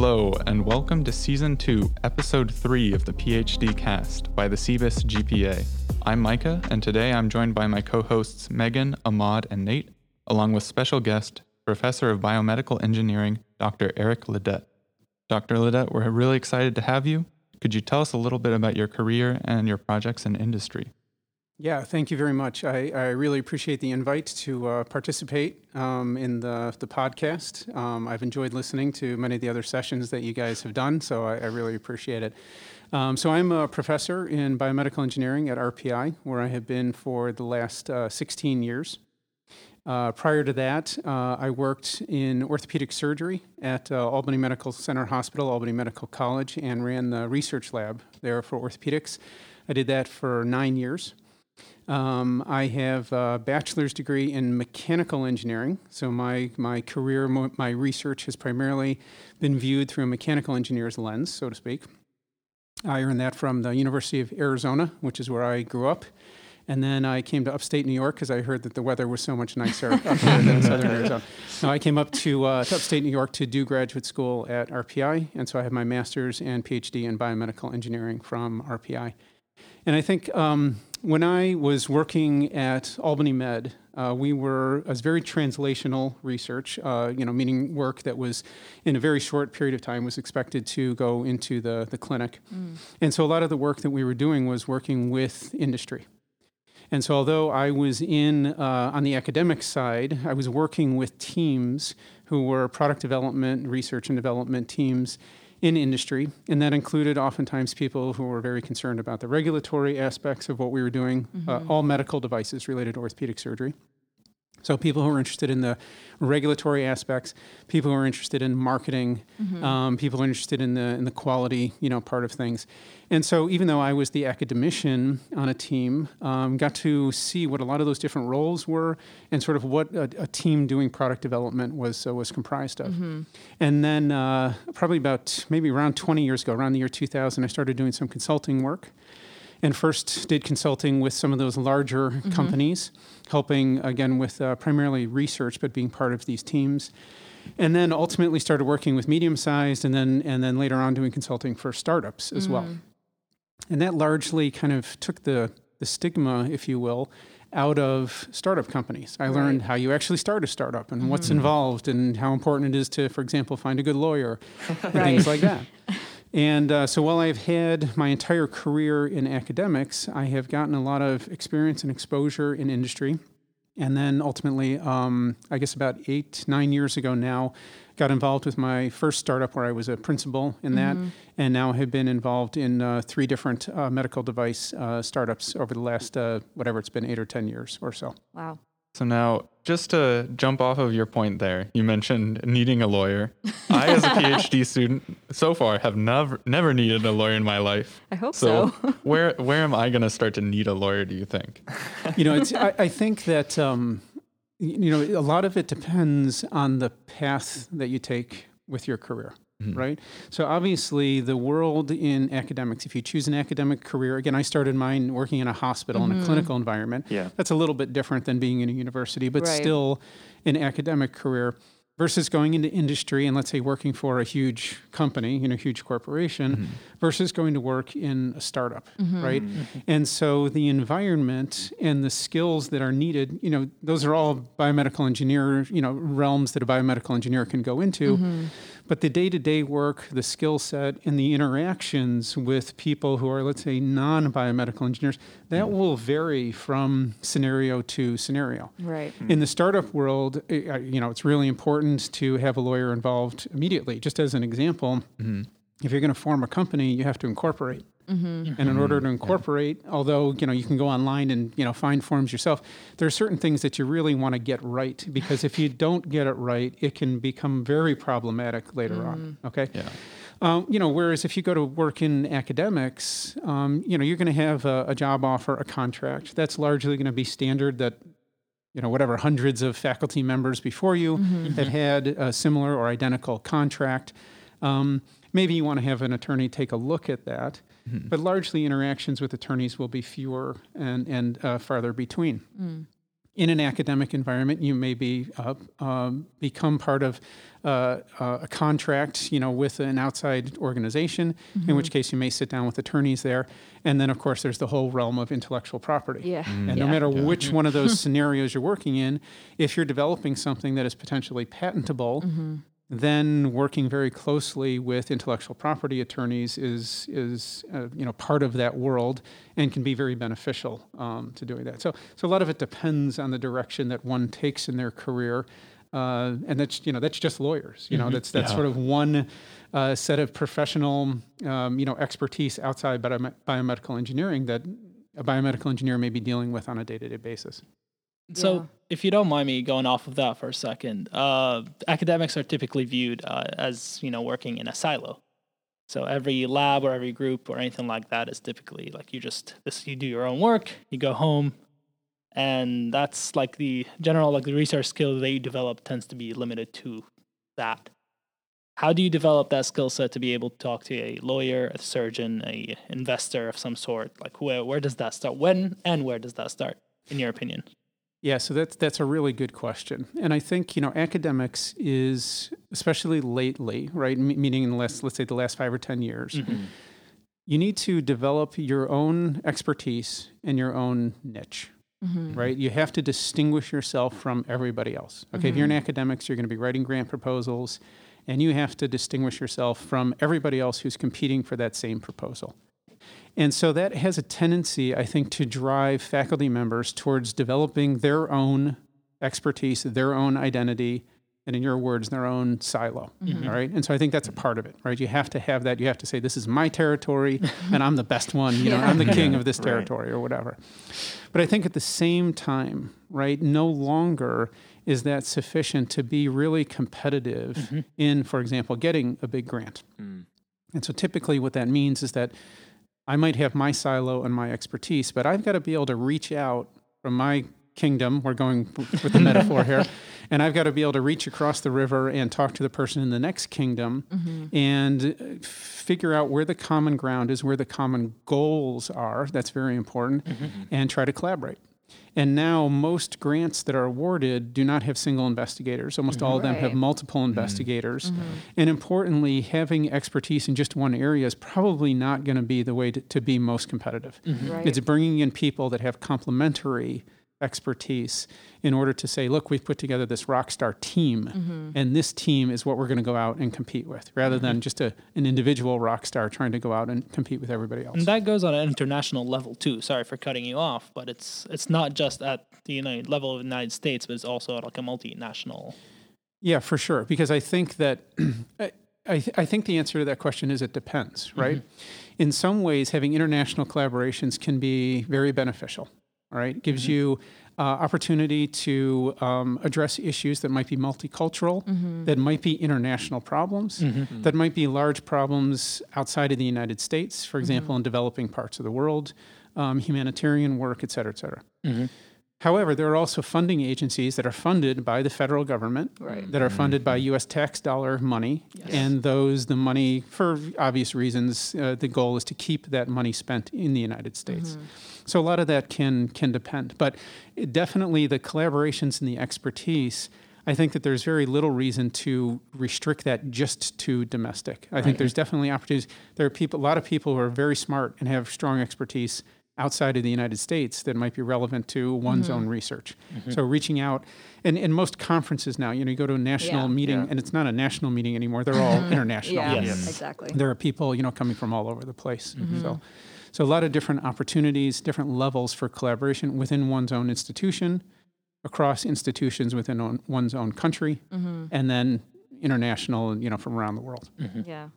Hello, and welcome to Season 2, Episode 3 of the PhD Cast by the CBIS GPA. I'm Micah, and today I'm joined by my co hosts Meghan, Ahmad, and Nate, along with special guest, Professor of Biomedical Engineering, Dr. Eric Ledet. Dr. Ledet, we're really excited to have you. Could you tell us a little bit about your career and your projects in industry? Yeah, thank you very much. I, I really appreciate the invite to uh, participate um, in the, the podcast. Um, I've enjoyed listening to many of the other sessions that you guys have done, so I, I really appreciate it. Um, so, I'm a professor in biomedical engineering at RPI, where I have been for the last uh, 16 years. Uh, prior to that, uh, I worked in orthopedic surgery at uh, Albany Medical Center Hospital, Albany Medical College, and ran the research lab there for orthopedics. I did that for nine years. Um, I have a bachelor's degree in mechanical engineering. So my, my career, my research has primarily been viewed through a mechanical engineer's lens, so to speak. I earned that from the University of Arizona, which is where I grew up. And then I came to upstate New York because I heard that the weather was so much nicer up here than southern Arizona. So I came up to, uh, to upstate New York to do graduate school at RPI. And so I have my master's and PhD in biomedical engineering from RPI. And I think um, when I was working at Albany Med, uh, we were as very translational research, uh, you know, meaning work that was in a very short period of time was expected to go into the, the clinic. Mm. And so a lot of the work that we were doing was working with industry. And so, although I was in uh, on the academic side, I was working with teams who were product development, research and development teams in industry, and that included oftentimes people who were very concerned about the regulatory aspects of what we were doing, uh, mm-hmm. uh, all medical devices related to orthopedic surgery. So people who are interested in the regulatory aspects, people who are interested in marketing, mm-hmm. um, people interested in the in the quality, you know, part of things. And so even though I was the academician on a team, um, got to see what a lot of those different roles were and sort of what a, a team doing product development was uh, was comprised of. Mm-hmm. And then uh, probably about maybe around 20 years ago, around the year 2000, I started doing some consulting work and first did consulting with some of those larger mm-hmm. companies, helping again with uh, primarily research, but being part of these teams. And then ultimately started working with medium sized and then and then later on doing consulting for startups as mm. well. And that largely kind of took the the stigma, if you will, out of startup companies. I right. learned how you actually start a startup and mm-hmm. what's involved and how important it is to, for example, find a good lawyer and right. things like that. And uh, so while I've had my entire career in academics, I have gotten a lot of experience and exposure in industry. And then ultimately, um, I guess about eight, nine years ago now, got involved with my first startup where I was a principal in that, mm-hmm. and now have been involved in uh, three different uh, medical device uh, startups over the last, uh, whatever it's been, eight or 10 years or so. Wow. So now, just to jump off of your point there, you mentioned needing a lawyer. I, as a PhD student, so far have never never needed a lawyer in my life. I hope so. so. where where am I going to start to need a lawyer? Do you think? You know, it's, I, I think that um, you know a lot of it depends on the path that you take with your career. Mm-hmm. Right. So obviously, the world in academics, if you choose an academic career, again, I started mine working in a hospital mm-hmm. in a mm-hmm. clinical environment. Yeah. That's a little bit different than being in a university, but right. still an academic career versus going into industry and let's say working for a huge company, you know, huge corporation, mm-hmm. versus going to work in a startup, mm-hmm. right? Mm-hmm. And so the environment and the skills that are needed, you know, those are all biomedical engineer, you know, realms that a biomedical engineer can go into. Mm-hmm. But the day to day work, the skill set, and the interactions with people who are, let's say, non biomedical engineers, that mm. will vary from scenario to scenario. Right. In the startup world, eh, you know, it's really important to have a lawyer involved immediately. Just as an example, mm-hmm. If you're going to form a company, you have to incorporate. Mm-hmm. And in order to incorporate, yeah. although you know you can go online and you know find forms yourself, there are certain things that you really want to get right because if you don't get it right, it can become very problematic later mm-hmm. on. Okay. Yeah. Um, you know, whereas if you go to work in academics, um, you know, you're going to have a, a job offer, a contract. That's largely going to be standard that you know, whatever hundreds of faculty members before you mm-hmm. have had a similar or identical contract. Um, maybe you want to have an attorney take a look at that. Mm-hmm. But largely, interactions with attorneys will be fewer and, and uh, farther between. Mm. in an academic environment, you may be uh, um, become part of uh, uh, a contract, you know, with an outside organization. In which case, you may sit down with attorneys there, and then of course there's the whole realm of intellectual property. Yeah. And yeah. no matter which one of those scenarios you're working in, if you're developing something that is potentially patentable, then working very closely with intellectual property attorneys is is uh, you know part of that world and can be very beneficial um, to doing that. So so a lot of it depends on the direction that one takes in their career. Uh, and that's you know that's just lawyers you know that's that's Yeah. sort of one uh, set of professional um, you know expertise outside biome- biomedical engineering that a biomedical engineer may be dealing with on a day-to-day basis So, Yeah. if you don't mind me going off of that for a second, uh, academics are typically viewed uh, as you know working in a silo. So every lab or every group or anything like that is typically like you just this you do your own work, you go home, and that's like the general like the research skill that you develop tends to be limited to that. How do you develop that skill set to be able to talk to a lawyer, a surgeon, a investor of some sort? Like where where does that start? When and where does that start, in your opinion? Yeah, so that's that's a really good question, and I think you know academics is especially lately, right? m- Meaning in the last, let's say, the last five or ten years, mm-hmm. you need to develop your own expertise and your own niche, mm-hmm. right? You have to distinguish yourself from everybody else. Okay, if you're in mm-hmm. academics, you're going to be writing grant proposals, and you have to distinguish yourself from everybody else who's competing for that same proposal. And so that has a tendency, I think, to drive faculty members towards developing their own expertise, their own identity, and in your words, their own silo. Mm-hmm. All right. And so I think that's a part of it, right? You have to have that. You have to say, this is my territory and I'm the best one. You know, I'm the king of this Right. territory or whatever. But I think at the same time, right, no longer is that sufficient to be really competitive mm-hmm. in, for example, getting a big grant. Mm. And so typically what that means is that I might have my silo and my expertise, but I've got to be able to reach out from my kingdom. We're going with the metaphor here. And I've got to be able to reach across the river and talk to the person in the next kingdom and uh, figure out where the common ground is, where the common goals are. That's very important. And try to collaborate. And now most grants that are awarded do not have single investigators. Almost all of them have multiple mm-hmm. investigators. Mm-hmm. And importantly, having expertise in just one area is probably not going to be the way to, to be most competitive. Mm-hmm. Right. It's bringing in people that have complementary expertise in order to say, look, we've put together this rock star team, mm-hmm. and this team is what we're going to go out and compete with, rather mm-hmm. than just a, an individual rock star trying to go out and compete with everybody else. And that goes on an international level too. Sorry for cutting you off, but it's it's not just at the United level of the United States, but it's also at like a multinational. Yeah, for sure. Because I think that I, I, th- I think the answer to that question is it depends, right? Mm-hmm. In some ways, having international collaborations can be very beneficial. All right, it gives you uh, opportunity to um, address issues that might be multicultural, that might be international problems, that might be large problems outside of the United States, for example, in developing parts of the world, um, humanitarian work, et cetera, et cetera. However, there are also funding agencies that are funded by the federal government, Right. that are funded by U.S. tax dollar money, and those the money for obvious reasons. Uh, the goal is to keep that money spent in the United States. So a lot of that can can depend, but it definitely the collaborations and the expertise. I think that there's very little reason to restrict that just to domestic. I think there's definitely opportunities. There are people, a lot of people who are very smart and have strong expertise outside of the United States that might be relevant to one's mm-hmm. own research. Mm-hmm. So reaching out, and, and most conferences now, you know, you go to a national Yeah. meeting, Yeah. and it's not a national meeting anymore. They're all mm-hmm. international. Yeah, Yes. exactly. There are people, you know, coming from all over the place. So, so a lot of different opportunities, different levels for collaboration within one's own institution, across institutions within own, one's own country, and then international, you know, from around the world. Yeah.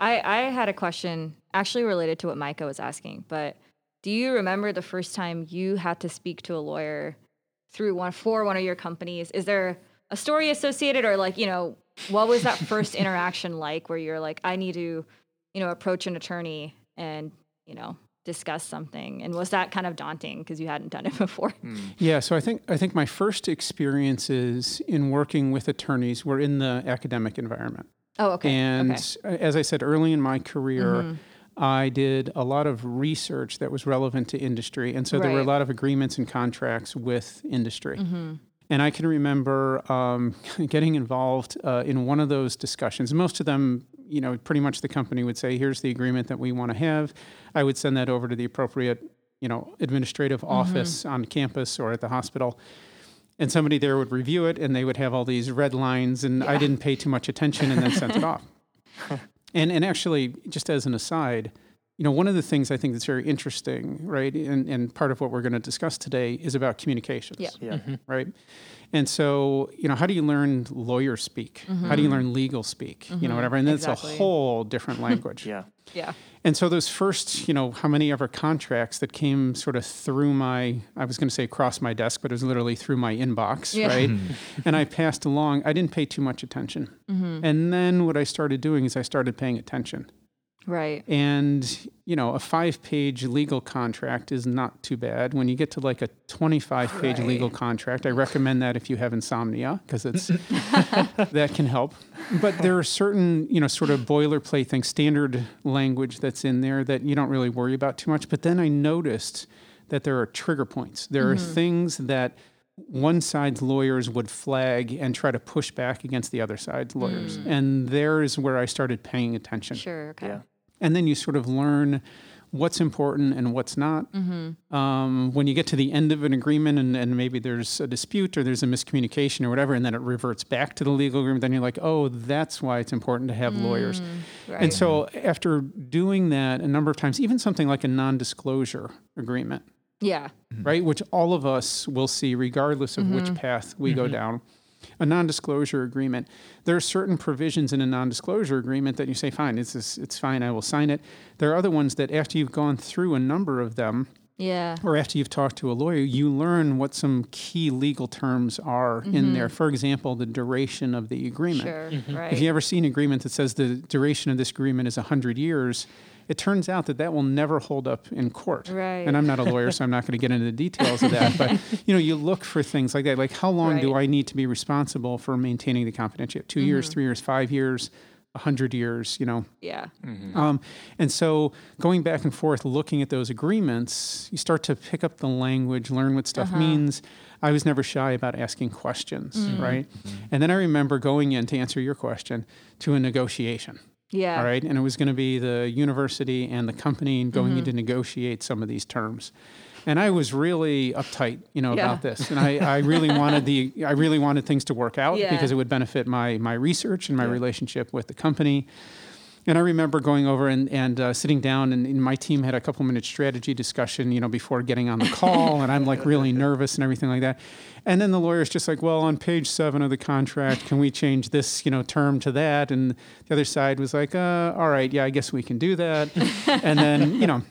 I, I had a question actually related to what Micah was asking, but do you remember the first time you had to speak to a lawyer through one for one of your companies? Is there a story associated or like, you know, what was that first interaction like where you're like, I need to, you know, approach an attorney and, you know, discuss something? And was that kind of daunting because you hadn't done it before? Hmm. Yeah, so I think I think my first experiences in working with attorneys were in the academic environment. Oh, okay. And okay. as I said early in my career, mm-hmm. I did a lot of research that was relevant to industry. And so there were a lot of agreements and contracts with industry. And I can remember um, getting involved uh, in one of those discussions. Most of them, you know, pretty much the company would say, here's the agreement that we want to have. I would send that over to the appropriate, you know, administrative office on campus or at the hospital. And somebody there would review it and they would have all these red lines, and I didn't pay too much attention and then sent it off. And, and actually, just as an aside, you know, one of the things I think that's very interesting, right, and, and part of what we're going to discuss today is about communications Yeah. Yeah. Mm-hmm. right? And so, you know, how do you learn lawyer speak? Mm-hmm. How do you learn legal speak? You know, mm-hmm. whatever. And that's Exactly. a whole different language. Yeah. Yeah. And so those first, you know, how many ever contracts that came sort of through my, I was going to say across my desk, but it was literally through my inbox, Yeah. right? and I passed along, I didn't pay too much attention. Mm-hmm. And then what I started doing is I started paying attention. Right. And, you know, a five page legal contract is not too bad. When you get to like a 25 page Right. legal contract, I recommend that if you have insomnia, because it's that can help. But there are certain, you know, sort of boilerplate things, standard language that's in there that you don't really worry about too much. But then I noticed that there are trigger points. There are mm-hmm. things that one side's lawyers would flag and try to push back against the other side's lawyers. Mm. And there is where I started paying attention. Sure. Okay. Yeah. And then you sort of learn what's important and what's not. Mm-hmm. Um, when you get to the end of an agreement and, and maybe there's a dispute or there's a miscommunication or whatever, and then it reverts back to the legal agreement, then you're like, oh, that's why it's important to have lawyers. Mm, right. And so after doing that a number of times, even something like a non disclosure agreement, yeah. Mm-hmm. right? Which all of us will see, regardless of which mm-hmm. path we go down. A non-disclosure agreement. There are certain provisions in a non-disclosure agreement that you say, "Fine, it's it's fine. I will sign it." There are other ones that, after you've gone through a number of them, Yeah. or after you've talked to a lawyer, you learn what some key legal terms are in there. For example, the duration of the agreement. Sure. Right. If you ever see an agreement that says the duration of this agreement is 100 years, it turns out that that will never hold up in court. Right. And I'm not a lawyer, so I'm not going to get into the details of that. But you know, you look for things like that, like how long do Right. Mm-hmm. I need to be responsible for maintaining the confidentiality? 2 years, three years, five years, 100 years. You know, yeah. Mm-hmm. um, and so going back and forth, looking at those agreements, you start to pick up the language, learn what stuff uh-huh. means. I was never shy about asking questions, mm. right? Mm-hmm. And then I remember going in to answer your question to a negotiation. Yeah. All right. And it was going to be the university and the company and going mm-hmm. in to negotiate some of these terms. And I was really uptight, you know, Yeah. about this. And I, I really wanted the I really wanted things to work out Yeah. because it would benefit my my research and my relationship with the company. And I remember going over and, and uh, sitting down, and, and my team had a couple minute strategy discussion, you know, before getting on the call, and I'm like really nervous and everything like that. And then the lawyer's just like, well, on page seven of the contract, can we change this, you know, term to that? And the other side was like, uh, all right, yeah, I guess we can do that. and then, you know,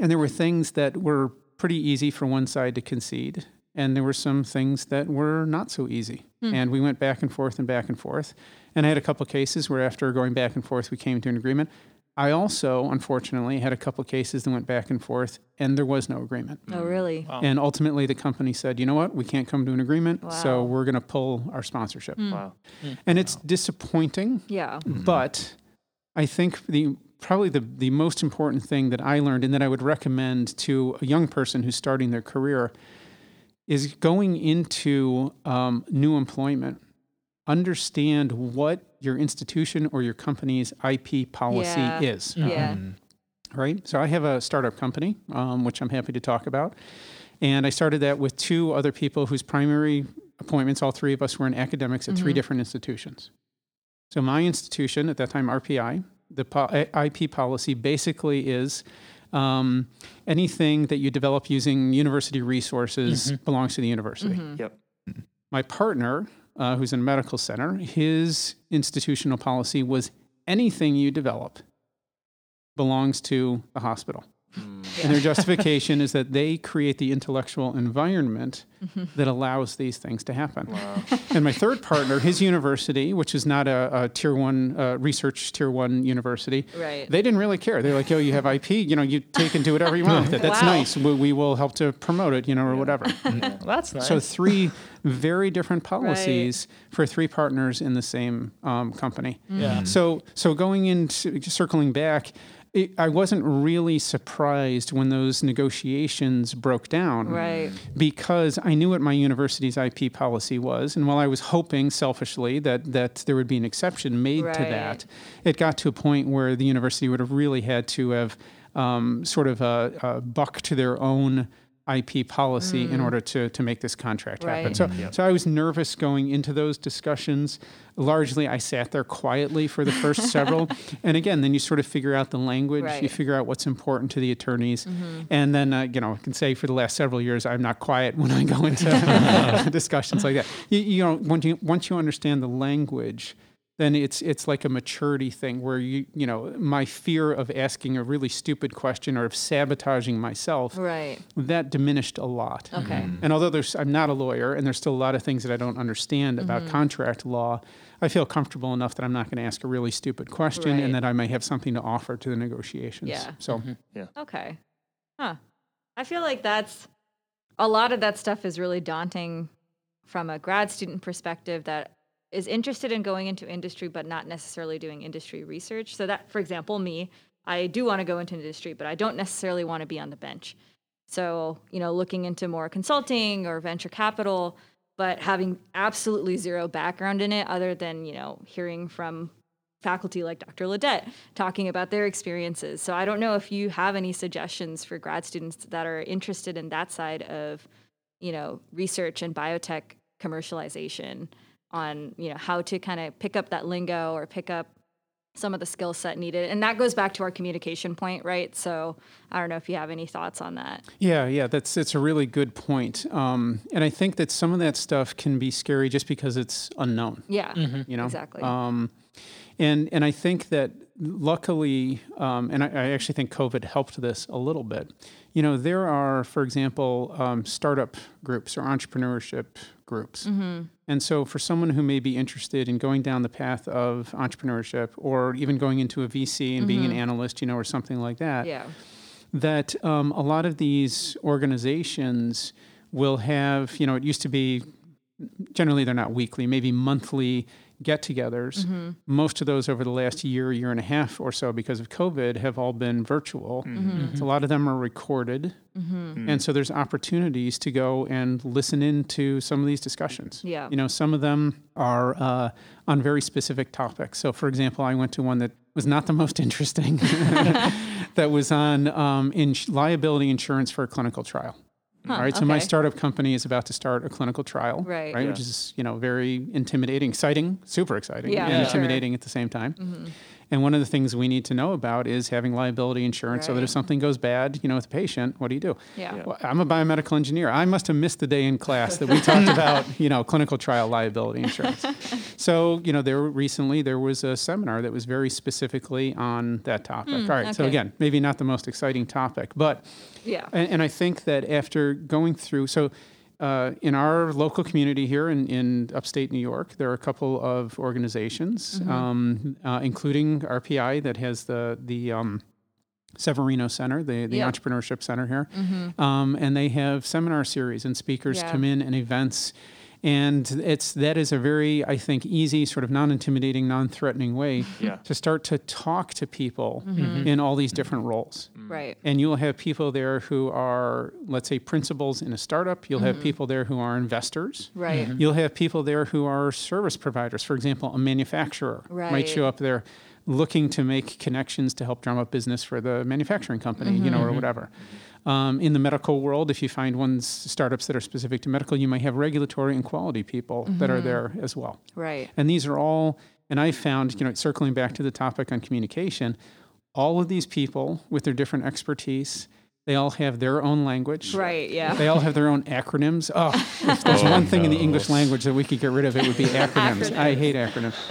and there were things that were pretty easy for one side to concede, and there were some things that were not so easy. Hmm. And we went back and forth and back and forth. And I had a couple cases where, after going back and forth, we came to an agreement. I also, unfortunately, had a couple cases that went back and forth, and there was no agreement. Oh, really? Hmm. And ultimately, the company said, you know what, we can't come to an agreement, so we're going to pull our sponsorship. Hmm. Wow. And it's disappointing, Yeah. but I think the probably the, the most important thing that I learned and that I would recommend to a young person who's starting their career is going into um, new employment. Understand what your institution or your company's IP policy Yeah. is Yeah. right? So I have a startup company, um, which I'm happy to talk about. And I started that with two other people whose primary appointments, all three of us were in academics at three different institutions. So my institution at that time, RPI, the po- IP policy basically is um, anything that you develop using university resources belongs to the university. Yep. My partner, uh, who's in a medical center, his institutional policy was anything you develop belongs to the hospital. And their justification is that they create the intellectual environment that allows these things to happen. Wow. And my third partner, his university, which is not a, a tier one uh, research tier one university, Right. they didn't really care. They're like, "Yo, you have IP, you know, you take and do whatever you want with it. That's Wow. nice. We, we will help to promote it, you know, or whatever." Well, that's nice. So three very different policies for three partners in the same um, company. yeah. So so going into circling back, it, I wasn't really surprised when those negotiations broke down. Right. Because I knew what my university's IP policy was, and while I was hoping selfishly that that there would be an exception made to that, it got to a point where the university would have really had to have um, sort of uh, uh, buck to their own IP policy in mm. order to to make this contract happen. Right. So mm-hmm. so I was nervous going into those discussions. Largely, I sat there quietly for the first several, and again, then you sort of figure out the language. You figure out what's important to the attorneys, mm-hmm. and then uh, you know I can say for the last several years I'm not quiet when I go into discussions like that. You, you know, once you once you understand the language, then it's it's like a maturity thing where you you know my fear of asking a really stupid question or of sabotaging myself Right. that diminished a lot. Okay. And although there's, I'm not a lawyer, and there's still a lot of things that I don't understand Mm-hmm. about contract law, I feel comfortable enough that I'm not going to ask a really stupid question, Right. and that I may have something to offer to the negotiations. Yeah. So yeah Okay. Huh. I feel like that's a lot of that stuff is really daunting from a grad student perspective that is interested in going into industry but not necessarily doing industry research. So that for example, me, I do want to go into industry, but I don't necessarily want to be on the bench. So, you know, looking into more consulting or venture capital, but having absolutely zero background in it other than, you know, hearing from faculty like Dr. Ledet talking about their experiences. So I don't know if you have any suggestions for grad students that are interested in that side of, you know, research and biotech commercialization on, you know, how to kind of pick up that lingo or pick up some of the skill set needed. And that goes back to our communication point, right? So I don't know if you have any thoughts on that. yeah, yeah, that's it's a really good point. Um, and I think that some of that stuff can be scary just because it's unknown. Yeah. You know, Exactly. Um, and and I think that luckily, um, and I, I actually think COVID helped this a little bit. You know, there are, for example, um, startup groups or entrepreneurship groups. Mm-hmm. And so, for someone who may be interested in going down the path of entrepreneurship or even going into a VC and being an analyst, you know, or something like that, Mm-hmm. yeah. that um, a lot of these organizations will have, you know, it used to be generally they're not weekly, maybe monthly get togethers. Mm-hmm. Most of those over the last year, year and a half or so because of COVID have all been virtual. So a lot of them are recorded. And so there's opportunities to go and listen into some of these discussions. Yeah. You know, some of them are uh, on very specific topics. So, for example, I went to one that was not the most interesting, that was on um, in liability insurance for a clinical trial. Huh, All right, so my startup company is about to start a clinical trial, Right. Right, which is you know very intimidating, exciting, super exciting, Yeah, and for sure. intimidating at the same time. Mm-hmm. And one of the things we need to know about is having liability insurance, so that if something goes bad, you know, with the patient, what do you do? Yeah. Yeah. Well, I'm a biomedical engineer. I must have missed the day in class that we talked about, you know, clinical trial liability insurance. so, you know, there recently there was a seminar that was very specifically on that topic. Mm, All right. So again, maybe not the most exciting topic, but Yeah. and, and I think that after going through, so uh, in our local community here in, in upstate New York, there are a couple of organizations, um, uh, including RPI, that has the the um, Severino Center, the, the Yep. entrepreneurship center here, um, and they have seminar series and speakers Yeah. come in and events. And it's that is a very, I think, easy, sort of non-intimidating, non-threatening way Yeah. to start to talk to people mm-hmm. Mm-hmm. in all these different roles. Mm. Right. and you'll have people there who are let's say principals in a startup. You'll have mm-hmm. people there who are investors. Right. you'll have people there who are service providers. For example a manufacturer might show up there looking to make connections to help drum up business for the manufacturing company you know or whatever um, in the medical world if you find ones startups that are specific to medical you might have regulatory and quality people that are there as well Right. and these are all, and I found, you know, circling back to the topic on communication, all of these people with their different expertise, they all have their own language. Right. Yeah. They all have their own acronyms. Oh, if there's Oh, one thing in the. English language that we could get rid of, it would be acronyms. I hate acronyms.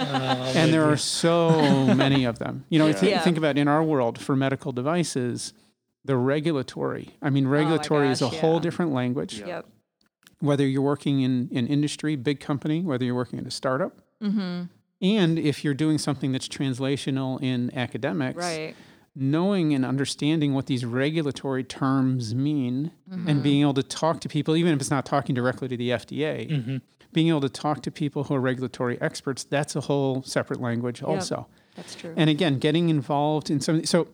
and there are so many of them. You know, Yeah. thi- Yeah. think about in our world for medical devices, the regulatory. I mean, regulatory is a Oh gosh, whole different language Yep. whether you're working in, in industry, big company, whether you're working in a startup, Mm-hmm. and if you're doing something that's translational in academics, Right. knowing and understanding what these regulatory terms mean Mm-hmm. and being able to talk to people, even if it's not talking directly to the FDA, being able to talk to people who are regulatory experts, that's a whole separate language also. That's true. And again, getting involved in some. So,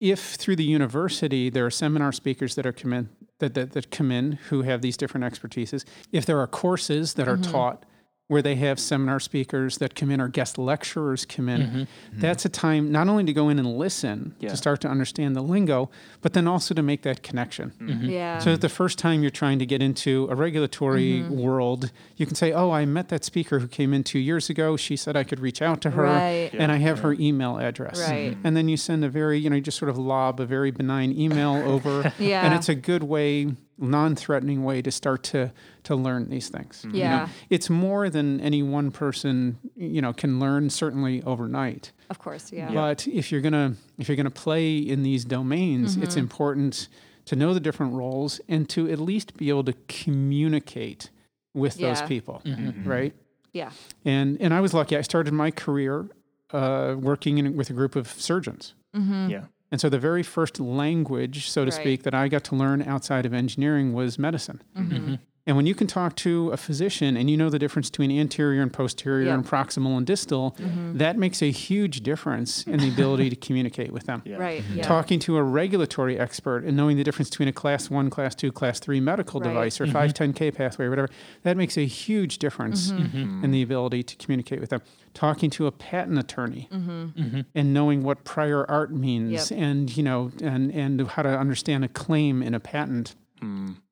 if through the university there are seminar speakers that are come in, that, that, that come in who have these different expertises, if there are courses that are mm-hmm. taught where they have seminar speakers that come in or guest lecturers come in, mm-hmm. Mm-hmm. that's a time not only to go in and listen Yeah. to start to understand the lingo, but then also to make that connection. Mm-hmm. Yeah. So that the first time you're trying to get into a regulatory Mm-hmm. world, you can say, "Oh, I met that speaker who came in two years ago. She said I could reach out to her, Right. and I have her email address." Right. And then you send a very, you know, you just sort of lob a very benign email over, yeah. and it's a good way, non-threatening way to start to to learn these things. you know. Yeah. it's more than any one person, you know, can learn certainly overnight. of course. Yeah. But if you're gonna if you're gonna play in these domains, Mm-hmm. it's important to know the different roles and to at least be able to communicate with those Yeah. people, right? Yeah. And and I was lucky. I started my career uh, working in, with a group of surgeons. Yeah. And so the very first language, so to Right. speak, that I got to learn outside of engineering was medicine. Mm-hmm. And when you can talk to a physician and you know the difference between anterior and posterior Yep. and proximal and distal, that makes a huge difference in the ability to communicate with them. Yeah. Right. Yeah. Talking to a regulatory expert and knowing the difference between a class one, class two, class three medical Right. device or 510K pathway or whatever, that makes a huge difference Mm-hmm. in the ability to communicate with them. Talking to a patent attorney Mm-hmm. and knowing what prior art means Yep. and, you know, and, and how to understand a claim in a patent.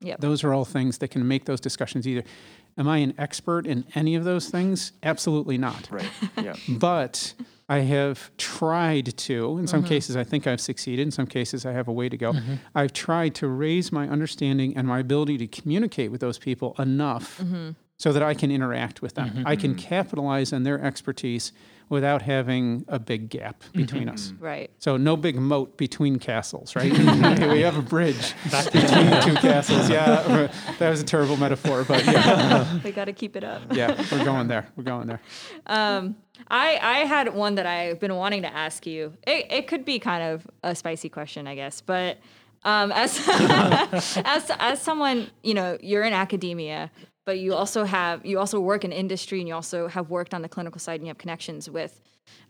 Yep. Those are all things that can make those discussions either. Am I an expert in any of those things? Absolutely not. Right. Yeah. But I have tried to, in some Mm-hmm. cases, I think I've succeeded. In some cases, I have a way to go. I've tried to raise my understanding and my ability to communicate with those people enough Mm-hmm. so that I can interact with them. I can capitalize on their expertise without having a big gap mm-hmm. between us. Mm-hmm. Right. So no big moat between castles, right? we have a bridge between the two castles. Yeah, that was a terrible metaphor, but yeah, we got to keep it up. yeah, we're going there. We're going there. Um, I, I had one that I've been wanting to ask you. It, it could be kind of a spicy question, I guess, but um, as as as someone, you know, you're in academia, but you also have you also work in industry, and you also have worked on the clinical side, and you have connections with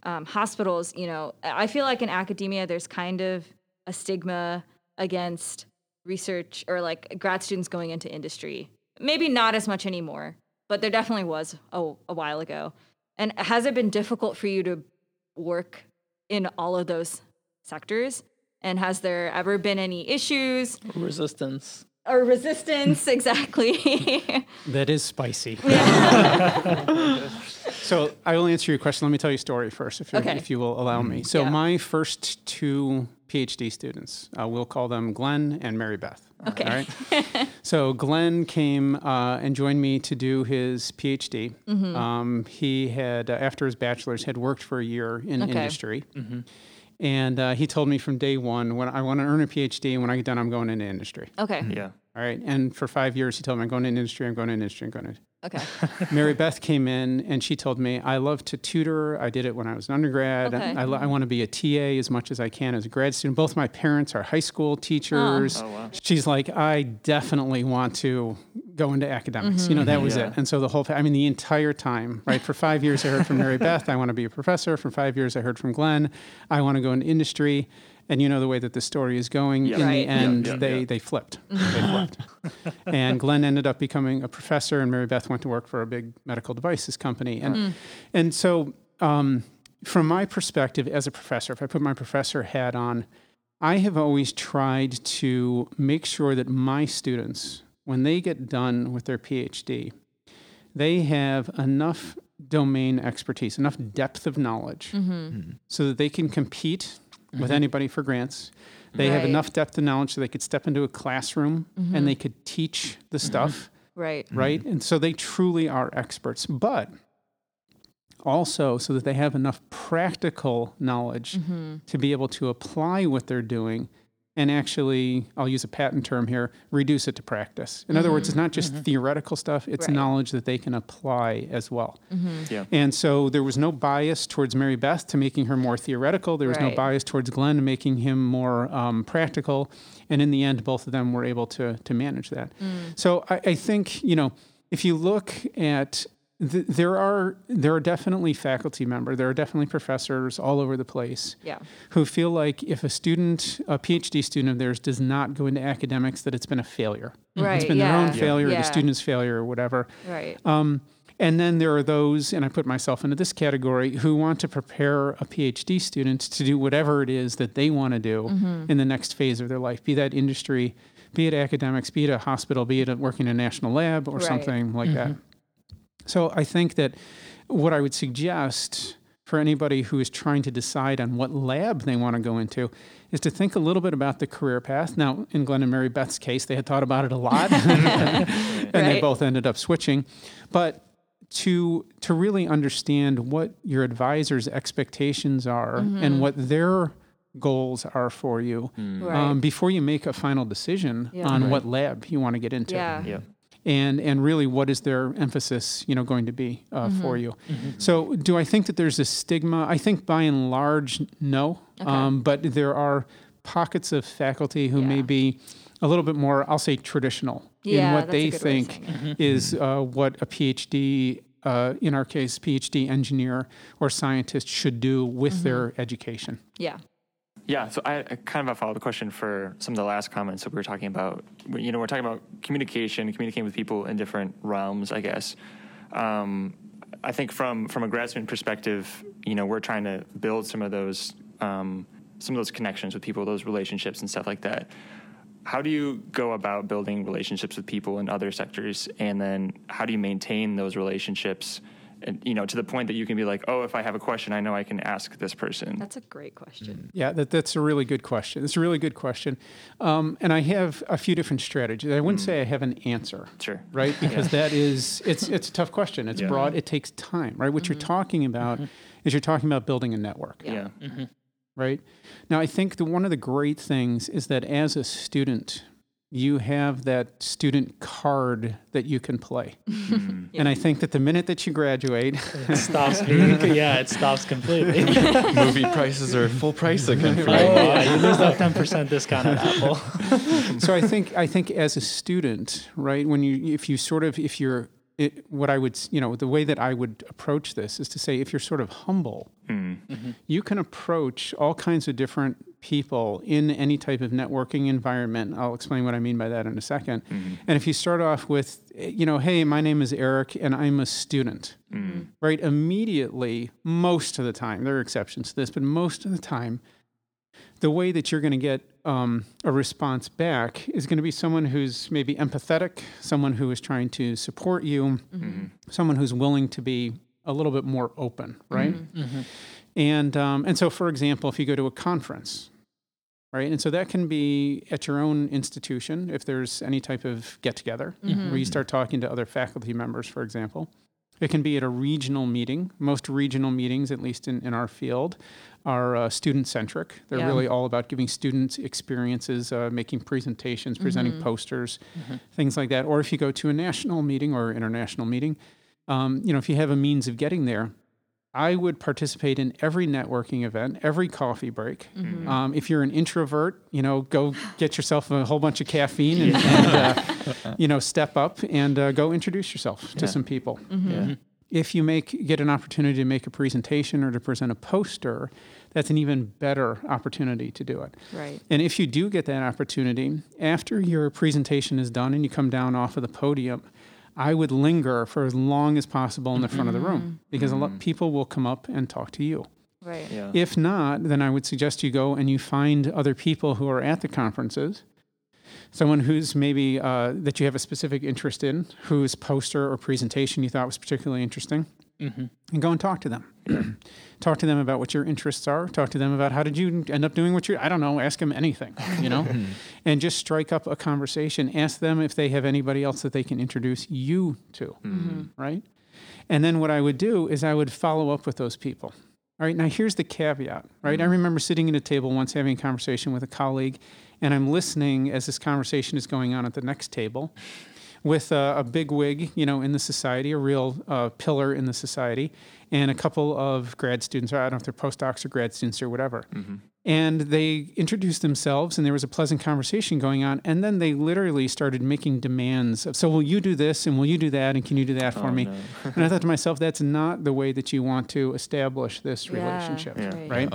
um, hospitals. You know, I feel like in academia, there's kind of a stigma against research or like grad students going into industry. Maybe not as much anymore, but there definitely was a, a while ago. And has it been difficult for you to work in all of those sectors? And has there ever been any issues Resistance. Or resistance? exactly. That is spicy. so I will answer your question. Let me tell you a story first, if, you Okay. if you will allow me. So Yeah. my first two PhD students, uh, we'll call them Glenn and Mary Beth. Okay. All right. so Glenn came uh, and joined me to do his PhD. Mm-hmm. Um, he had, uh, after his bachelor's, had worked for a year in Okay. industry. And uh, he told me from day one, when I want to earn a PhD, and when I get done, I'm going into industry. okay. Yeah. All right. And for five years, he told me, I'm going into industry, I'm going into industry, I'm going to. Okay. Mary Beth came in and she told me, I love to tutor. I did it when I was an undergrad. Okay. I, lo- I want to be a TA as much as I can as a grad student. Both my parents are high school teachers. Oh, wow. She's like, I definitely want to go into academics. You mm-hmm. know, that was Yeah. it. And so the whole, fa- I mean, the entire time, right? For five years, I heard from Mary Beth, I want to be a professor. For five years, I heard from Glenn, I want to go into industry. And you know the way that the story is going. Yeah. In Right. the end, yeah, they, yeah. they flipped. They flipped. and Glenn ended up becoming a professor, and Mary Beth went to work for a big medical devices company. And mm. and so, um, from my perspective as a professor, if I put my professor hat on, I have always tried to make sure that my students, when they get done with their PhD, they have enough domain expertise, enough depth of knowledge, mm-hmm. Mm-hmm. so that they can compete with mm-hmm. anybody for grants. They have enough depth of knowledge so they could step into a classroom and mm-hmm. they could teach the mm-hmm. stuff, Right. right? And so they truly are experts. But also so that they have enough practical knowledge to be able to apply what they're doing and actually, I'll use a patent term here, reduce it to practice. In other words, it's not just mm-hmm. theoretical stuff, it's Right. knowledge that they can apply as well. Mm-hmm. Yeah. And so there was no bias towards Mary Beth to making her more theoretical. There was no bias towards Glenn to making him more um, practical. And in the end, both of them were able to, to manage that. Mm. So I, I think, you know, if you look at th- there are there are definitely faculty member, there are definitely professors all over the place Yeah. who feel like if a student, a PhD student of theirs, does not go into academics, that it's been a failure. Right. It's been yeah. their own failure, Yeah. the student's failure, or whatever. Right. Um, and then there are those, and I put myself into this category, who want to prepare a PhD student to do whatever it is that they want to do Mm-hmm. in the next phase of their life, be that industry, be it academics, be it a hospital, be it working in a national lab or Right. something like that. So I think that what I would suggest for anybody who is trying to decide on what lab they want to go into is to think a little bit about the career path. Now, in Glenn and Mary Beth's case, they had thought about it a lot, and they both ended up switching. But to to really understand what your advisor's expectations are and what their goals are for you Right. um, before you make a final decision Yeah. on Right. what lab you want to get into yeah. Yeah. And and really what is their emphasis you know going to be uh, Mm-hmm. for you. So do i think that there's a stigma? I think by and large no. Um, but there are pockets of faculty who may be a little bit more i'll say traditional in what they good way of think is uh, what a phd uh, in our case phd engineer or scientist should do with Mm-hmm. their education. Yeah. Yeah, so I, kind of a follow up question for some of the last comments that we were talking about. You know, we're talking about communication, communicating with people in different realms, I guess. Um, I think from from a student perspective, you know, we're trying to build some of those um, some of those connections with people, those relationships and stuff like that. How do you go about building relationships with people in other sectors, and then how do you maintain those relationships? And you know, to the point that you can be like, oh, if I have a question, I know I can ask this person. That's a great question. Mm. Yeah, that, that's a really good question. It's a really good question. Um, and I have a few different strategies. I wouldn't mm. say I have an answer, Sure. right? Because that is, it's, it's a tough question. It's Yeah. broad, it takes time, right? What you're mm-hmm. talking about mm-hmm. is you're talking about building a network, Yeah. yeah. Mm-hmm. right? Now, I think the, one of the great things is that as a student, you have that student card that you can play. Hmm. And I think that the minute that you graduate, It stops being, yeah, it stops completely. Movie prices are full price again for oh, you. yeah, you lose that 10% discount at Apple. so I think I think as a student, right, when you if you sort of if you're it, what I would you know the way that I would approach this is to say if you're sort of humble, hmm. mm-hmm. you can approach all kinds of different people in any type of networking environment. I'll explain what I mean by that in a 2nd mm-hmm. And if you start off with, eh, you know, hey, my name is Eric and I'm a student, hmm. right? Immediately, most of the time, there are exceptions to this, but most of the time, the way that you're going to get um, a response back is going to be someone who's maybe empathetic, someone who is trying to support you, someone who's willing to be a little bit more open, right? And um, and so, for example, if you go to a conference, right, and so that can be at your own institution if there's any type of get together where you start talking to other faculty members, for example. It can be at a regional meeting. Most regional meetings, at least in, in our field, are uh, student centric. They're Yeah. really all about giving students experiences, uh, making presentations, presenting posters, things like that. Or if you go to a national meeting or international meeting, um, you know, if you have a means of getting there, I would participate in every networking event, every coffee break. Um, if you're an introvert, you know, go get yourself a whole bunch of caffeine and, and uh, you know, step up and uh, go introduce yourself to some people. Yeah. If you make get an opportunity to make a presentation or to present a poster, that's an even better opportunity to do it. Right. And if you do get that opportunity, after your presentation is done and you come down off of the podium, I would linger for as long as possible in the front of the room because a lot people will come up and talk to you. Right. Yeah. If not, then I would suggest you go and you find other people who are at the conferences, someone who's maybe uh, that you have a specific interest in, whose poster or presentation you thought was particularly interesting, Mm-hmm. and go and talk to them. talk to them about what your interests are. Talk to them about how did you end up doing what you I don't know. Ask them anything, you know, and just strike up a conversation. Ask them if they have anybody else that they can introduce you to, mm-hmm. Mm-hmm. right? And then what I would do is I would follow up with those people. All right, now here's the caveat, right? I remember sitting at a table once having a conversation with a colleague, and I'm listening as this conversation is going on at the next table with a, a big wig, you know, in the society, a real uh, pillar in the society, and a couple of grad students, or I don't know if they're postdocs or grad students or whatever. And they introduced themselves, and there was a pleasant conversation going on. And then they literally started making demands of, so will you do this, and will you do that, and can you do that for Oh, me? no. and I thought to myself, that's not the way that you want to establish this Yeah, relationship, Yeah. right?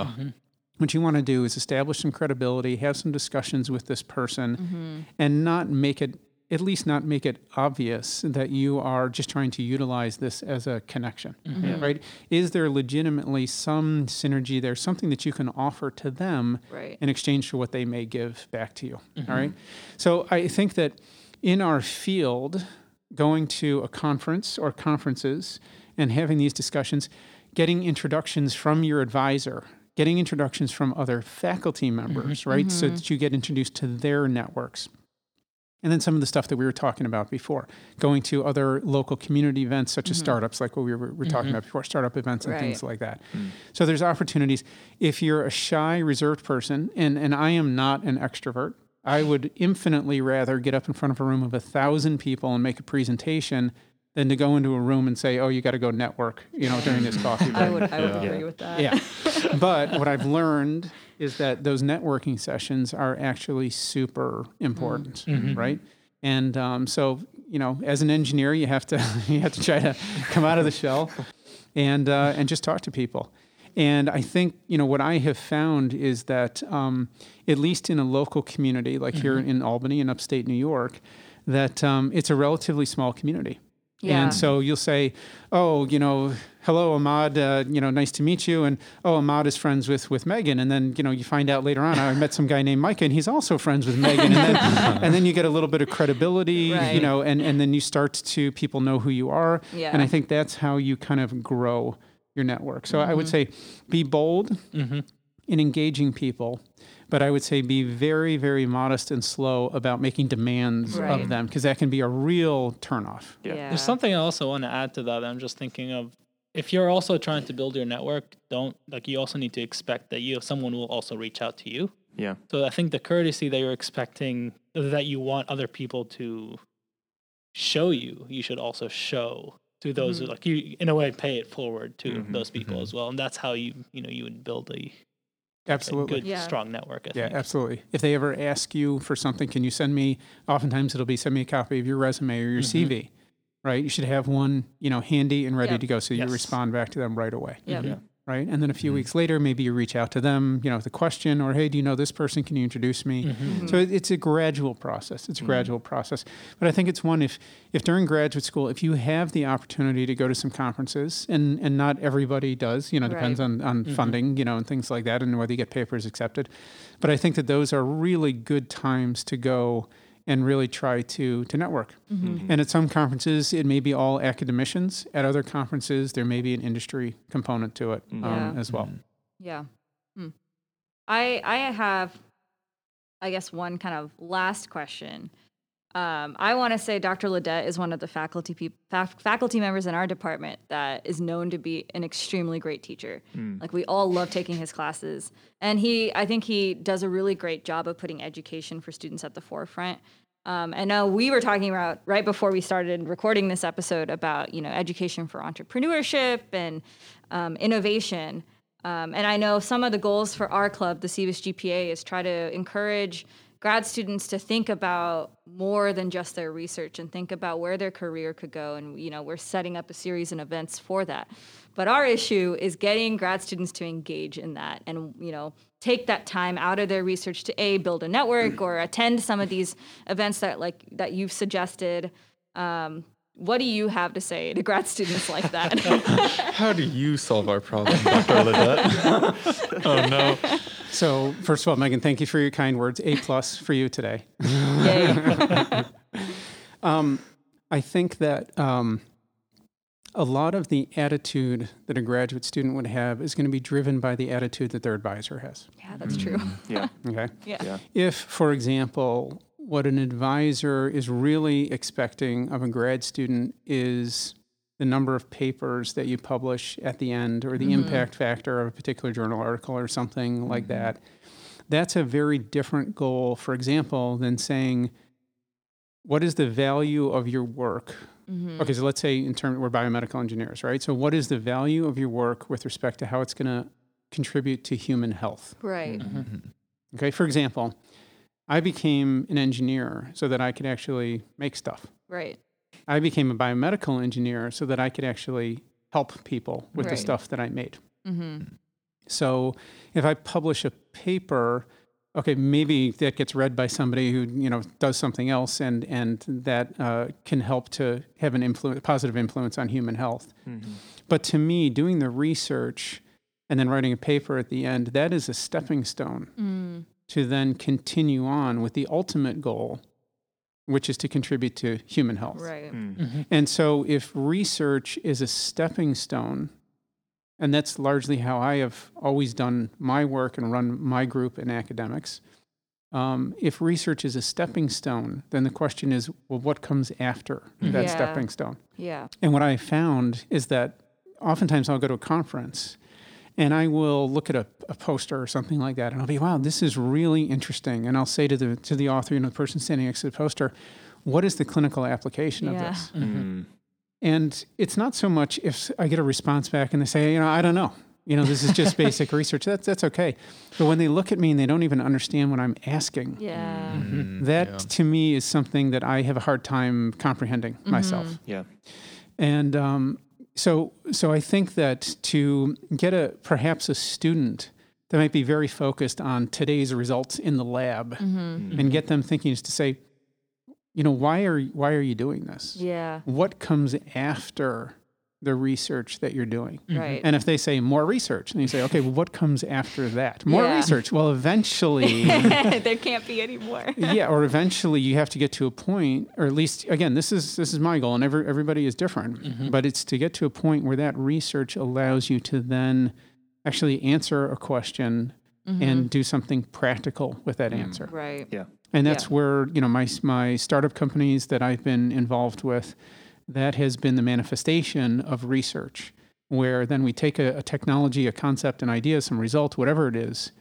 What you want to do is establish some credibility, have some discussions with this person, Mm-hmm. and not make it, at least not make it obvious that you are just trying to utilize this as a connection, Mm-hmm. right? Is there legitimately some synergy there, something that you can offer to them Right. in exchange for what they may give back to you? Mm-hmm. All right. So I think that in our field, going to a conference or conferences and having these discussions, getting introductions from your advisor, getting introductions from other faculty members, mm-hmm. right? So mm-hmm. that you get introduced to their networks. And then some of the stuff that we were talking about before, going to other local community events such as mm-hmm. startups, like what we were, were talking mm-hmm. about before, startup events and things like that. Mm. So there's opportunities. If you're a shy, reserved person, and, and I am not an extrovert, I would infinitely rather get up in front of a room of a thousand people and make a presentation than to go into a room and say, "Oh, you got to go network," you know, during this coffee break. I would I would Yeah. agree with that. Yeah. but what I've learned is that those networking sessions are actually super important, right? And um, so, you know, as an engineer, you have to you have to try to come out of the shell and uh, and just talk to people. And I think you know what I have found is that um, at least in a local community like here in Albany in upstate New York, that um, it's a relatively small community. Yeah. And so you'll say, "Oh, you know, hello, Ahmad. Uh, you know, nice to meet you." And oh, Ahmad is friends with with Meghan. And then you know, you find out later on, I met some guy named Micah, and he's also friends with Meghan. And then, and then you get a little bit of credibility, you know, and and then you start to people know who you are. Yeah. And I think that's how you kind of grow your network. So I would say, be bold in engaging people. But I would say be very, very modest and slow about making demands Right. of them because that can be a real turnoff. Yeah. Yeah. There's something I also want to add to that. I'm just thinking of if you're also trying to build your network, don't like you also need to expect that you someone will also reach out to you. Yeah. So I think the courtesy that you're expecting that you want other people to show you, you should also show to those who like you in a way pay it forward to Mhm, those people as well. And that's how you you know you would build a, a Absolutely. good Yeah. strong network. I Yeah, think. absolutely. If they ever ask you for something, can you send me? Oftentimes it'll be send me a copy of your resume or your mm-hmm. CV, right? You should have one, you know, handy and ready Yep. to go, so you respond back to them right away, Yep. Yeah. Mm-hmm. Right? And then a few mm-hmm. weeks later, maybe you reach out to them, you know, with a question or, hey, do you know this person? Can you introduce me? Mm-hmm. mm-hmm. So it- it's a gradual process. It's a mm-hmm. gradual process, but I think it's one if if during graduate school, if you have the opportunity to go to some conferences, and and not everybody does, you know, depends Right. on on funding, you know, and things like that, and whether you get papers accepted. But I think that those are really good times to go and really try to to network. And at some conferences, it may be all academicians. At other conferences, there may be an industry component to it um, Yeah. as well. Yeah. Hmm. I I have, I guess, one kind of last question. Um, I want to say Dr. Ledet is one of the faculty peop- fac- faculty members in our department that is known to be an extremely great teacher. Like we all love taking his classes, and he I think he does a really great job of putting education for students at the forefront. Um, and now we were talking about right before we started recording this episode about you know education for entrepreneurship and um, innovation. Um, and I know some of the goals for our club, the CBIS GPA, is try to encourage grad students to think about more than just their research and think about where their career could go. And you know, we're setting up a series and events for that. But our issue is getting grad students to engage in that and you know take that time out of their research to a build a network or attend some of these events that like that you've suggested. Um, what do you have to say to grad students like that? How do you solve our problem, Dr. Ledet? oh no. So first of all, Meghan, thank you for your kind words. A plus for you today. Yay. I think that um, a lot of the attitude that a graduate student would have is going to be driven by the attitude that their advisor has. Yeah, that's true. Yeah. Okay. Yeah. Yeah. If, for example, what an advisor is really expecting of a grad student is the number of papers that you publish at the end or the mm-hmm. impact factor of a particular journal article or something mm-hmm. like that, that's a very different goal, for example, than saying, what is the value of your work? Mm-hmm. Okay, so let's say in terms we're biomedical engineers, right? So what is the value of your work with respect to how it's going to contribute to human health. Right. Mm-hmm. Okay, for example, I became an engineer so that I could actually make stuff. Right. I became a biomedical engineer so that I could actually help people with the stuff that I made. Mm-hmm. So if I publish a paper, okay, maybe that gets read by somebody who you know does something else, and and that uh, can help to have an influence, positive influence on human health. Mm-hmm. But to me, doing the research and then writing a paper at the end, that is a stepping stone Mm. to then continue on with the ultimate goal, which is to contribute to human health. Right. Mm-hmm. And so, if research is a stepping stone, and that's largely how I have always done my work and run my group in academics, um, if research is a stepping stone, then the question is, well, what comes after that Yeah. stepping stone? Yeah. And what I found is that oftentimes I'll go to a conference and I will look at a, a poster or something like that, and I'll be, wow, this is really interesting. And I'll say to the to the author, you know, the person standing next to the poster, what is the clinical application of this? Mm-hmm. And it's not so much if I get a response back and they say, you know, I don't know. You know, this is just basic research. That's that's okay. But when they look at me and they don't even understand what I'm asking, Yeah. Mm-hmm. that to me is something that I have a hard time comprehending myself. Yeah. And um, so, so I think that to get a perhaps a student that might be very focused on today's results in the lab Mm-hmm. and get them thinking is to say, you know, why are why are you doing this? Yeah. What comes after the research that you're doing? Mm-hmm. Right. And if they say more research, and you say, okay, well, what comes after that? More Yeah. research. Well, eventually, there can't be any more. yeah, or eventually you have to get to a point, or at least again, this is this is my goal, and every, everybody is different, mm-hmm. but it's to get to a point where that research allows you to then actually answer a question mm-hmm. and do something practical with that answer. Right. Yeah. And that's Yeah. where you know my my startup companies that I've been involved with, that has been the manifestation of research, where then we take a, a technology, a concept, an idea, some result, whatever it is,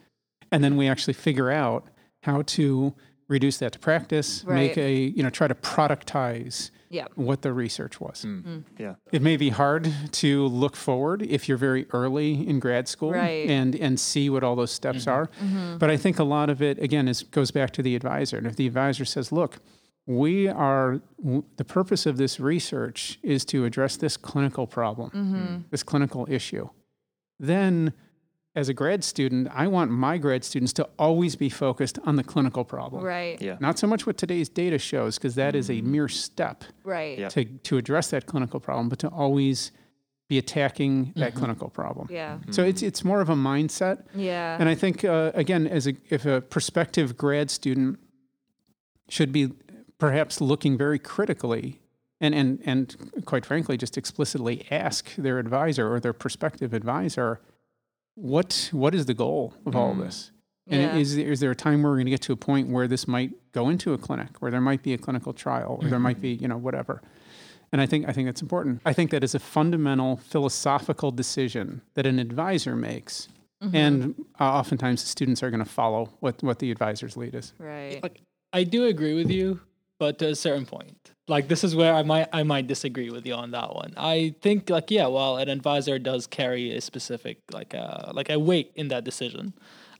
and then we actually figure out how to reduce that to practice, make a you know try to productize Yeah. what the research was. Mm. Yeah. It may be hard to look forward if you're very early in grad school Right. Mm-hmm. and and see what all those steps are. But I think a lot of it again is goes back to the advisor. And if the advisor says, "Look, we are w- the purpose of this research is to address this clinical problem, Mm-hmm. this clinical issue," then as a grad student, I want my grad students to always be focused on the clinical problem. Right. Yeah. Not so much what today's data shows, because that is a mere step Right. Yeah. to, to address that clinical problem, but to always be attacking that clinical problem. Yeah. So it's it's more of a mindset, Yeah. and I think uh, again, as a if a prospective grad student should be perhaps looking very critically, and and and quite frankly, just explicitly ask their advisor or their prospective advisor, what what is the goal of all of this? And Yeah. is, is there a time where we're going to get to a point where this might go into a clinic, where there might be a clinical trial, or there might be, you know, whatever? And I think I think that's important. I think that is a fundamental philosophical decision that an advisor makes, Mm-hmm. and uh, oftentimes the students are going to follow what what the advisor's lead is. right. like I do agree with you, but to a certain point. Like this is where I might I might disagree with you on that one. I think like yeah, well, an advisor does carry a specific like uh like a weight in that decision.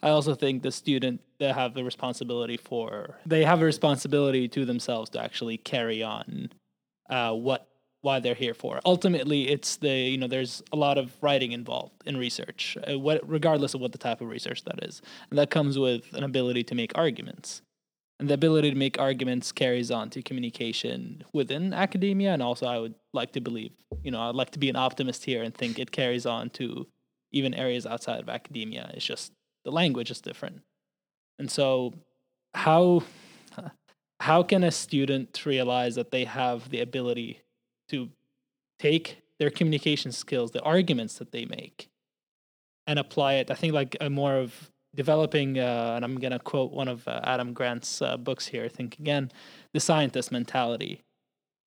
I also think the student they have the responsibility for they have a responsibility to themselves to actually carry on uh what why they're here for. Ultimately, it's the you know there's a lot of writing involved in research, uh, what regardless of what the type of research that is, and that comes with an ability to make arguments and the ability to make arguments carries on to communication within academia and also i would like to believe you know i'd like to be an optimist here and think it carries on to even areas outside of academia. It's just the language is different. And so how how can a student realize that they have the ability to take their communication skills the arguments that they make and apply it? I think like a more of developing, uh, and I'm going to quote one of uh, Adam Grant's uh, books here. I Think again, the scientist mentality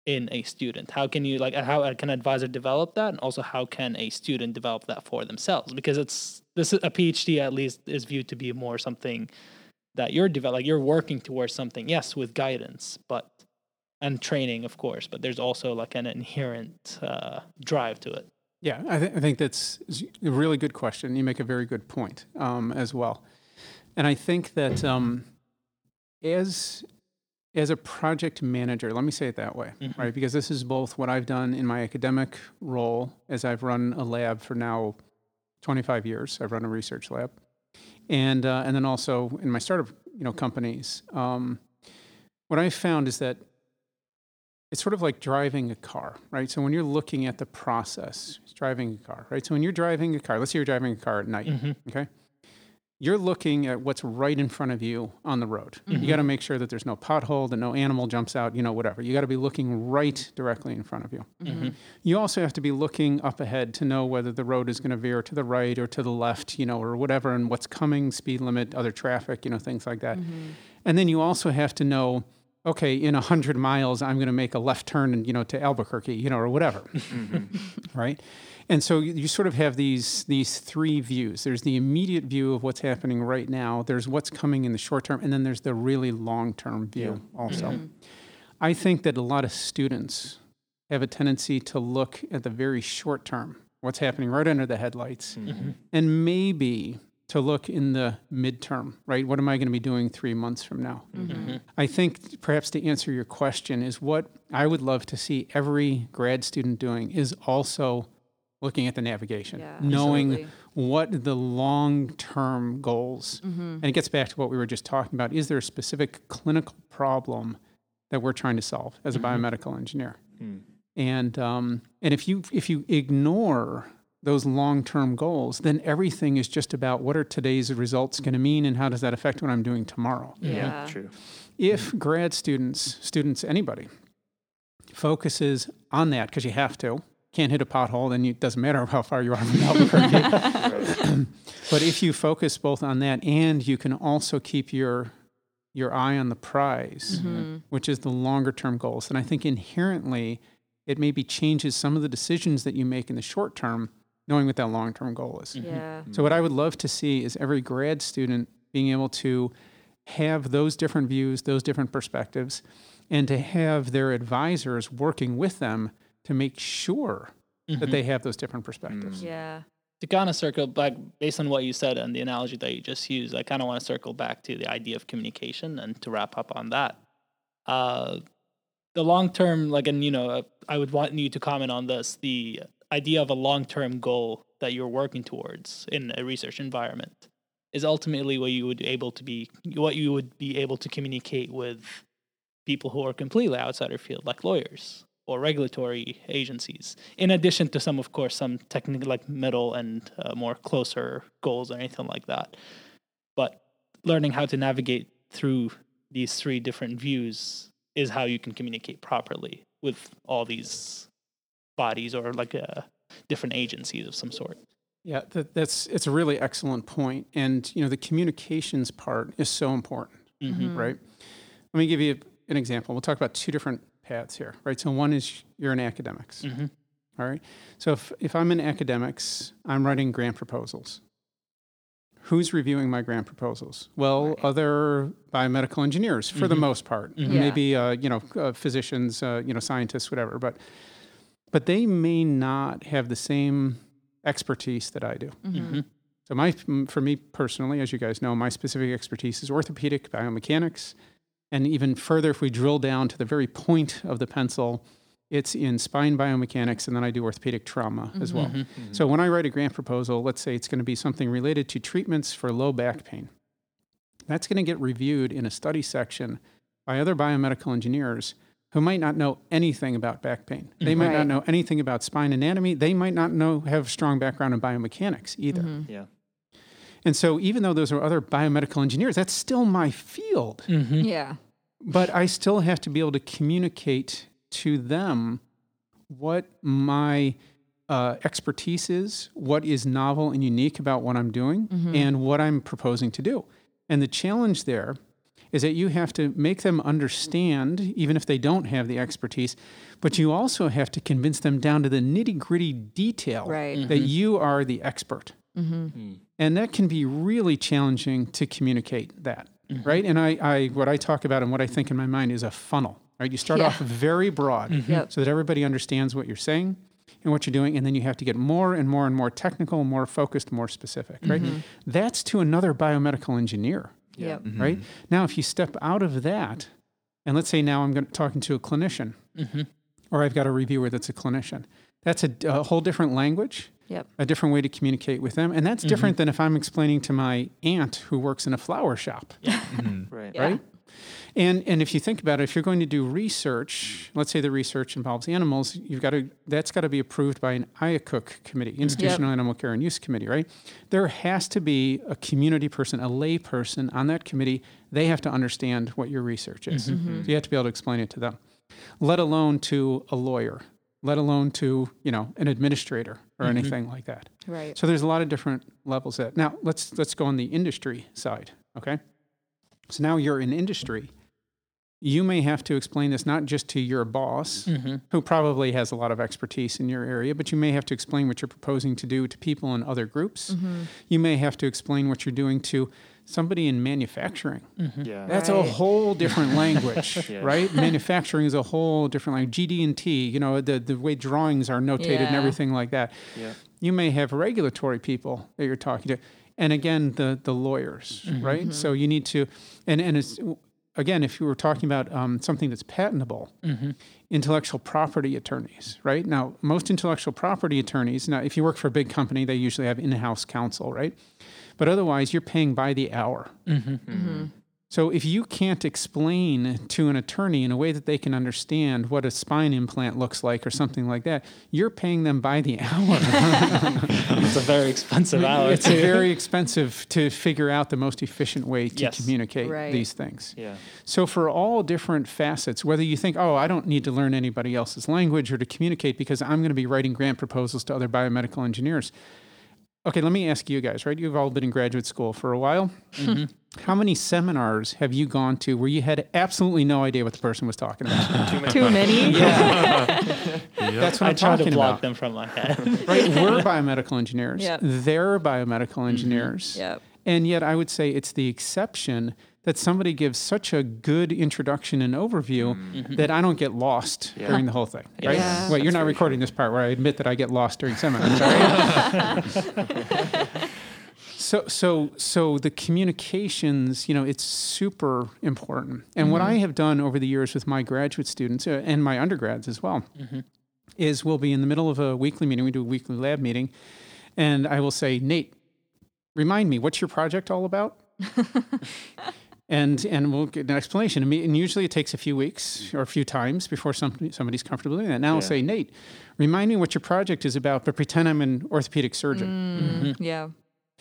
in a student. How can you like? How can an advisor develop that, and also how can a student develop that for themselves? Because it's this is a PhD at least is viewed to be more something that you're develop like you're working towards something. Yes, with guidance, but and training, of course. But there's also like an inherent uh, drive to it. Yeah, I, th- I think that's a really good question. You make a very good point um, as well. And I think that um, as as a project manager, let me say it that way, Mhm. right? Because this is both what I've done in my academic role as I've run a lab for now 25 years. I've run a research lab, and uh, and then also in my startup, you know, companies. Um, what I found is that it's sort of like driving a car, right? So when you're looking at the process, it's driving a car, right? So when you're driving a car, let's say you're driving a car at night, Mhm. okay? You're looking at what's right in front of you on the road. You got to make sure that there's no pothole, that no animal jumps out, you know, whatever. You got to be looking right directly in front of you. Mhm. You also have to be looking up ahead to know whether the road is going to veer to the right or to the left, you know, or whatever, and what's coming, speed limit, other traffic, you know, things like that. And then you also have to know, okay, in 100 miles, I'm going to make a left turn, and you know, to Albuquerque, you know, or whatever, mm-hmm. right? And so you, you sort of have these these three views. There's the immediate view of what's happening right now. There's what's coming in the short term, and then there's the really long term view also. Mm-hmm. I think that a lot of students have a tendency to look at the very short term, what's happening right under the headlights, mm-hmm. and maybe to look in the midterm, right? What am I going to be doing three months from now? Mm-hmm. Mm-hmm. I think perhaps to answer your question is what I would love to see every grad student doing is also looking at the navigation, Yeah, knowing absolutely. what the long term goals. Mm-hmm. And it gets back to what we were just talking about. Is there a specific clinical problem that we're trying to solve as a biomedical engineer? Hmm. And um, and if you if you ignore those long term goals, then everything is just about what are today's results going to mean and how does that affect what I'm doing tomorrow. Yeah. True. If grad students, students, anybody, focuses on that because you have to, can't hit a pothole, then it doesn't matter how far you are from Albuquerque. but if you focus both on that and you can also keep your your eye on the prize, Mm-hmm. which is the longer term goals, then I think inherently it maybe changes some of the decisions that you make in the short term, knowing what that long term goal is. Yeah. So what I would love to see is every grad student being able to have those different views, those different perspectives, and to have their advisors working with them to make sure that they have those different perspectives. Yeah. to kind of circle back based on what you said and the analogy that you just used, I kind of want to circle back to the idea of communication and to wrap up on that. Uh, the long term, like, and you know, uh, I would want you to comment on this the idea of a long term goal that you're working towards in a research environment is ultimately what you would able to be, what you would be able to communicate with people who are completely outside your field, like lawyers or regulatory agencies. In addition to some, of course, some technical, like middle and uh, more closer goals or anything like that. But learning how to navigate through these three different views is how you can communicate properly with all these bodies or like uh, different agencies of some sort. Yeah, that, that's it's a really excellent point, and you know the communications part is so important, Mm-hmm. right? Let me give you an example. We'll talk about two different paths here, right? So one is you're in academics, Mm-hmm. all right. So if if I'm in academics, I'm writing grant proposals. Who's reviewing my grant proposals? Well, Right. other biomedical engineers for the Mhm. most part. Yeah. Maybe uh, you know uh, physicians, uh, you know scientists, whatever. But but they may not have the same expertise that I do. Mm-hmm. So my for me personally, as you guys know, my specific expertise is orthopedic biomechanics, and even further, if we drill down to the very point of the pencil, it's in spine biomechanics, and then I do orthopedic trauma as well. Mm-hmm. So when I write a grant proposal, let's say it's going to be something related to treatments for low back pain. That's going to get reviewed in a study section by other biomedical engineers who might not know anything about back pain. They might Right. not know anything about spine anatomy. They might not know have strong background in biomechanics either. Mm-hmm. Yeah. And so, even though those are other biomedical engineers, that's still my field. Mm-hmm. Yeah. But I still have to be able to communicate to them what my uh, expertise is, what is novel and unique about what I'm doing, and what I'm proposing to do. And the challenge there is that you have to make them understand, even if they don't have the expertise, but you also have to convince them down to the nitty gritty detail Right. that mm-hmm. you are the expert. Mm-hmm. Mm-hmm. And that can be really challenging to communicate that, right? And I, I, what I talk about and what I think in my mind is a funnel, right? You start Yeah. off very broad Yep. so that everybody understands what you're saying. and what you're doing, and then you have to get more and more and more technical, more focused, more specific, right? That's to another biomedical engineer, Yep. Mm-hmm. right? Now, if you step out of that, and let's say now I'm going talking to a clinician, Mm-hmm. or I've got a reviewer that's a clinician, that's a, a whole different language Yep. a different way to communicate with them. And that's different mm-hmm. than if I'm explaining to my aunt who works in a flower shop, mm-hmm. Right. Yeah. right? And and if you think about it, if you're going to do research, let's say the research involves animals, you've got to that's got to be approved by an IACUC committee, Institutional Animal Care and Use Committee, right? There has to be a community person, a lay person on that committee. They have to understand what your research is. Mm-hmm. So you have to be able to explain it to them, let alone to a lawyer, let alone to you know an administrator or mm-hmm. anything like that. Right. So there's a lot of different levels that. Now let's let's go on the industry side, okay? So now you're in industry. You may have to explain this not just to your boss, Mm-hmm. who probably has a lot of expertise in your area, but you may have to explain what you're proposing to do to people in other groups. Mm-hmm. You may have to explain what you're doing to somebody in manufacturing. Yeah. That's a whole different language, Yeah. right? Manufacturing is a whole different language. GD and T, you know, the, the way drawings are notated and everything like that. Yeah. You may have regulatory people that you're talking to, and again, the the lawyers, right? So you need to, and and it's again, if you were talking about um, something that's patentable, mm-hmm. intellectual property attorneys, right? Now, most intellectual property attorneys, now if you work for a big company, they usually have in-house counsel, right? But otherwise, you're paying by the hour. Mm-hmm. Mm-hmm. So if you can't explain to an attorney in a way that they can understand what a spine implant looks like or something like that, you're paying them by the hour. It's a very expensive hour. it's too. very expensive to figure out the most efficient way to Yes. communicate Right. these things. Yeah. So for all different facets, whether you think, oh, I don't need to learn anybody else's language or to communicate because I'm going to be writing grant proposals to other biomedical engineers. Okay, let me ask you guys, right? You've all been in graduate school for a while. Mm-hmm. How many seminars have you gone to where you had absolutely no idea what the person was talking about? Too many. Too many? Yeah. yep. That's what I I'm try to talking block about. them from my head. Right? We're biomedical engineers. Yep. They're biomedical engineers. Yep. And yet, I would say it's the exception that somebody gives such a good introduction and overview mm-hmm. Mm-hmm. that I don't get lost Yeah. during the whole thing. Right? Yeah. Wait, you're not very recording this part where I admit that I get lost during seminars, right? so, so, so the communications, you know, it's super important. And what mm-hmm. I have done over the years with my graduate students uh, and my undergrads as well is we'll be in the middle of a weekly meeting. We do a weekly lab meeting, and I will say, Nate, remind me, what's your project all about? and and we'll get an explanation. And me- And usually it takes a few weeks or a few times before somebody, somebody's comfortable doing that. Now I'll say, Nate, remind me what your project is about, but pretend I'm an orthopedic surgeon. Mm, mm-hmm. Yeah.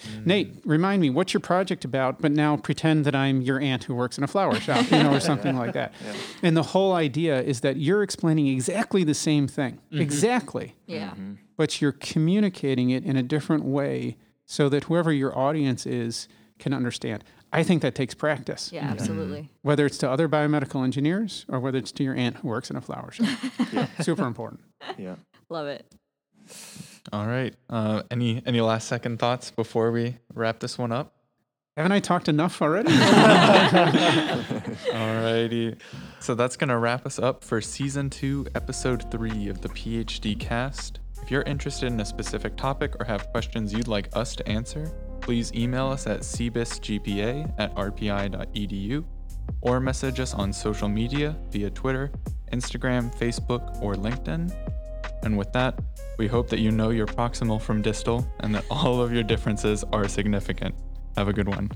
Mm. Nate, remind me what's your project about, but now pretend that I'm your aunt who works in a flower shop, you know, or something like that. And the whole idea is that you're explaining exactly the same thing, mm-hmm. exactly, Yeah. Mm-hmm. but you're communicating it in a different way so that whoever your audience is can understand. I think that takes practice, Yeah. Absolutely. whether it's to other biomedical engineers or whether it's to your aunt who works in a flower shop. Super important. Yeah. Love it. All right. Uh, any any last second thoughts before we wrap this one up? Haven't I talked enough already? Alrighty. So that's going to wrap us up for season two, episode three of the PhD cast. If you're interested in a specific topic or have questions you'd like us to answer, please email us at cbisgpa at rpi.edu or message us on social media via Twitter, Instagram, Facebook, or LinkedIn. And with that, we hope that you know your proximal from distal and that all of your differences are significant. Have a good one.